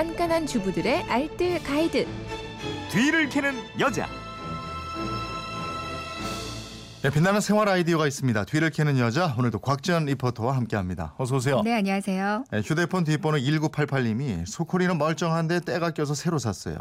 깐깐한 주부들의 알뜰 가이드. 뒤를 캐는 여자. 네, 빛나는 생활 아이디어가 있습니다. 뒤를 캐는 여자 오늘도 곽지연 리포터와 함께합니다. 어서 오세요. 네, 안녕하세요. 네, 휴대폰 뒷번호 1988님이 소쿠리는 멀쩡한데 때가 껴서 새로 샀어요.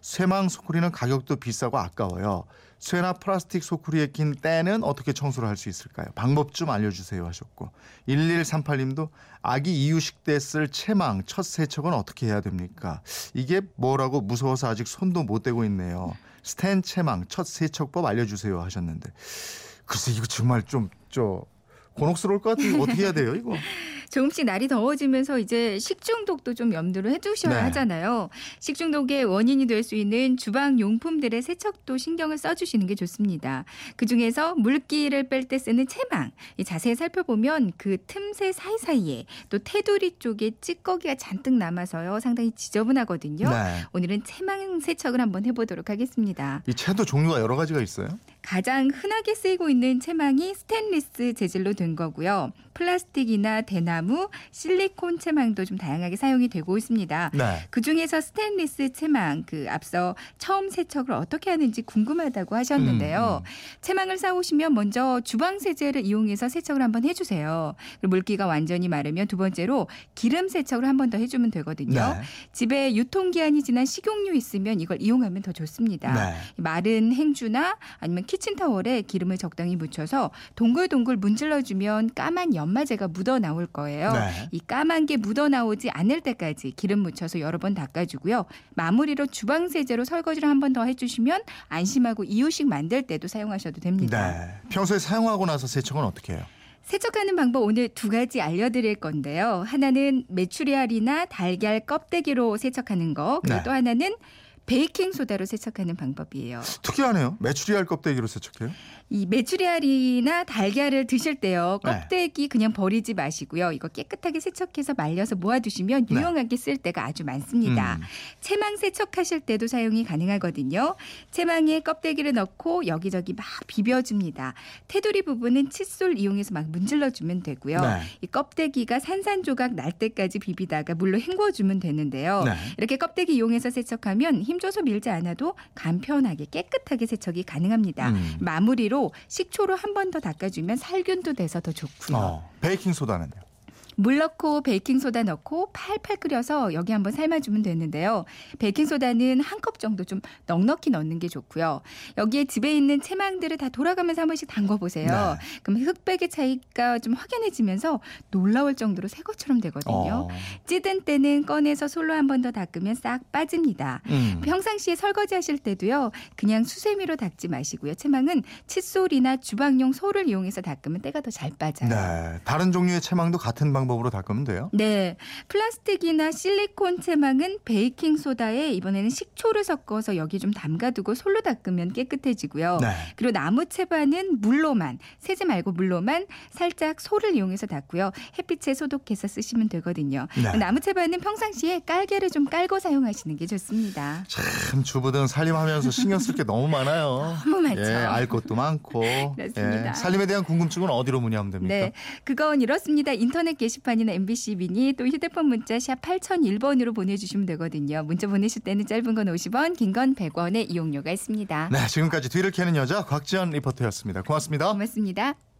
쇠망 소쿠리는 가격도 비싸고 아까워요. 쇠나 플라스틱 소쿠리에 낀 때는 어떻게 청소를 할 수 있을까요? 방법 좀 알려주세요 하셨고 1138님도 아기 이유식 때쓸 채망 첫 세척은 어떻게 해야 됩니까? 이게 뭐라고 무서워서 아직 손도 못 대고 있네요. 스탠 채망 첫 세척법 알려주세요 하셨는데 글쎄 이거 정말 좀저 곤혹스러울 것 같은데 어떻게 해야 돼요 이거? 조금씩 날이 더워지면서 이제 식중독도 좀 염두를 해두셔야 네. 하잖아요. 식중독의 원인이 될 수 있는 주방 용품들의 세척도 신경을 써주시는 게 좋습니다. 그 중에서 물기를 뺄 때 쓰는 이 자세히 살펴보면 그 틈새 사이사이에 또 테두리 쪽에 찌꺼기가 잔뜩 남아서요 상당히 지저분하거든요. 네. 오늘은 체망 세척을 한번 해보도록 하겠습니다. 이 체도 종류가 여러 가지가 있어요. 가장 흔하게 쓰이고 있는 체망이 스테인리스 재질로 된 거고요. 플라스틱이나 대나무, 실리콘 체망도 좀 다양하게 사용이 되고 있습니다. 네. 그 중에서 스테인리스 체망, 그 앞서 처음 세척을 어떻게 하는지 궁금하다고 하셨는데요. 음, 채망을 사오시면 먼저 주방 세제를 이용해서 세척을 한번 해주세요. 물기가 완전히 마르면 두 번째로 기름 세척을 한 번 더 해주면 되거든요. 네. 집에 유통기한이 지난 식용유 있으면 이걸 이용하면 더 좋습니다. 네. 마른 행주나 아니면 키친타월에 기름을 적당히 묻혀서 동글동글 문질러주면 까만 연마제가 묻어 나올 거예요. 네. 이 까만 게 묻어 나오지 않을 때까지 기름 묻혀서 여러 번 닦아주고요. 마무리로 주방 세제로 설거지를 한 번 더 해주시면 안심하고 이유식 만들 때도 사용하셔도 됩니다. 네. 평소에 사용하고 나서 세척은 어떻게 해요? 세척하는 방법 오늘 두 가지 알려드릴 건데요. 하나는 메추리알이나 달걀 껍데기로 세척하는 거, 그리고 네. 또 하나는 베이킹 소다로 세척하는 방법이에요. 특이하네요. 메추리알 껍데기로 세척해요? 이 메추리알이나 달걀을 드실 때요. 네. 껍데기 그냥 버리지 마시고요. 이거 깨끗하게 세척해서 말려서 모아두시면 네. 유용하게 쓸 때가 아주 많습니다. 음. 채망 세척하실 때도 사용이 가능하거든요. 채망에 껍데기를 넣고 여기저기 막 비벼줍니다. 테두리 부분은 칫솔 이용해서 막 문질러주면 되고요. 네. 이 껍데기가 산산조각 날 때까지 비비다가 물로 헹궈주면 되는데요. 네. 이렇게 껍데기 이용해서 세척하면 힘줘서 밀지 않아도 간편하게 깨끗하게 세척이 가능합니다. 음. 마무리로 식초로 한 번 더 닦아주면 살균도 돼서 더 좋고요. 어, 베이킹 소다는요? 물 넣고 베이킹 소다 넣고 팔팔 끓여서 여기 한번 삶아주면 되는데요. 베이킹 소다는 한 컵 정도 좀 넉넉히 넣는 게 좋고요. 여기에 집에 있는 채망들을 다 돌아가면서 한 번씩 담궈 보세요. 네. 그럼 흑백의 차이가 좀 확연해지면서 놀라울 정도로 새 것처럼 되거든요. 어. 찌든 때는 꺼내서 솔로 한 번 더 닦으면 싹 빠집니다. 음. 평상시에 설거지 하실 때도요. 그냥 수세미로 닦지 마시고요. 채망은 칫솔이나 주방용 솔을 이용해서 닦으면 때가 더 잘 빠져요. 네. 다른 종류의 채망도 같은 방 법으로 닦으면 돼요? 네. 플라스틱이나 실리콘 채망은 베이킹 소다에 이번에는 식초를 섞어서 여기 좀 담가두고 솔로 닦으면 깨끗해지고요. 네. 그리고 나무 채반은 물로만 세제 말고 물로만 살짝 솔을 이용해서 닦고요. 햇빛에 소독해서 쓰시면 되거든요. 네. 나무 채반은 평상시에 깔개를 좀 깔고 사용하시는 게 좋습니다. 참 주부든 살림하면서 신경 쓸 게 너무 많아요. 너무 많죠. 예, 알 것도 많고. 그렇습니다. 예, 살림에 대한 궁금증은 어디로 문의하면 됩니까? 네. 그건 이렇습니다. 인터넷 게시판이나 MBC 미니 또 휴대폰 문자 샵 8001번으로 보내주시면 되거든요. 문자 보내실 때는 짧은 건 50원, 긴 건 100원의 이용료가 있습니다. 네, 지금까지 뒤를 캐는 여자 곽지연 리포터였습니다. 고맙습니다. 고맙습니다.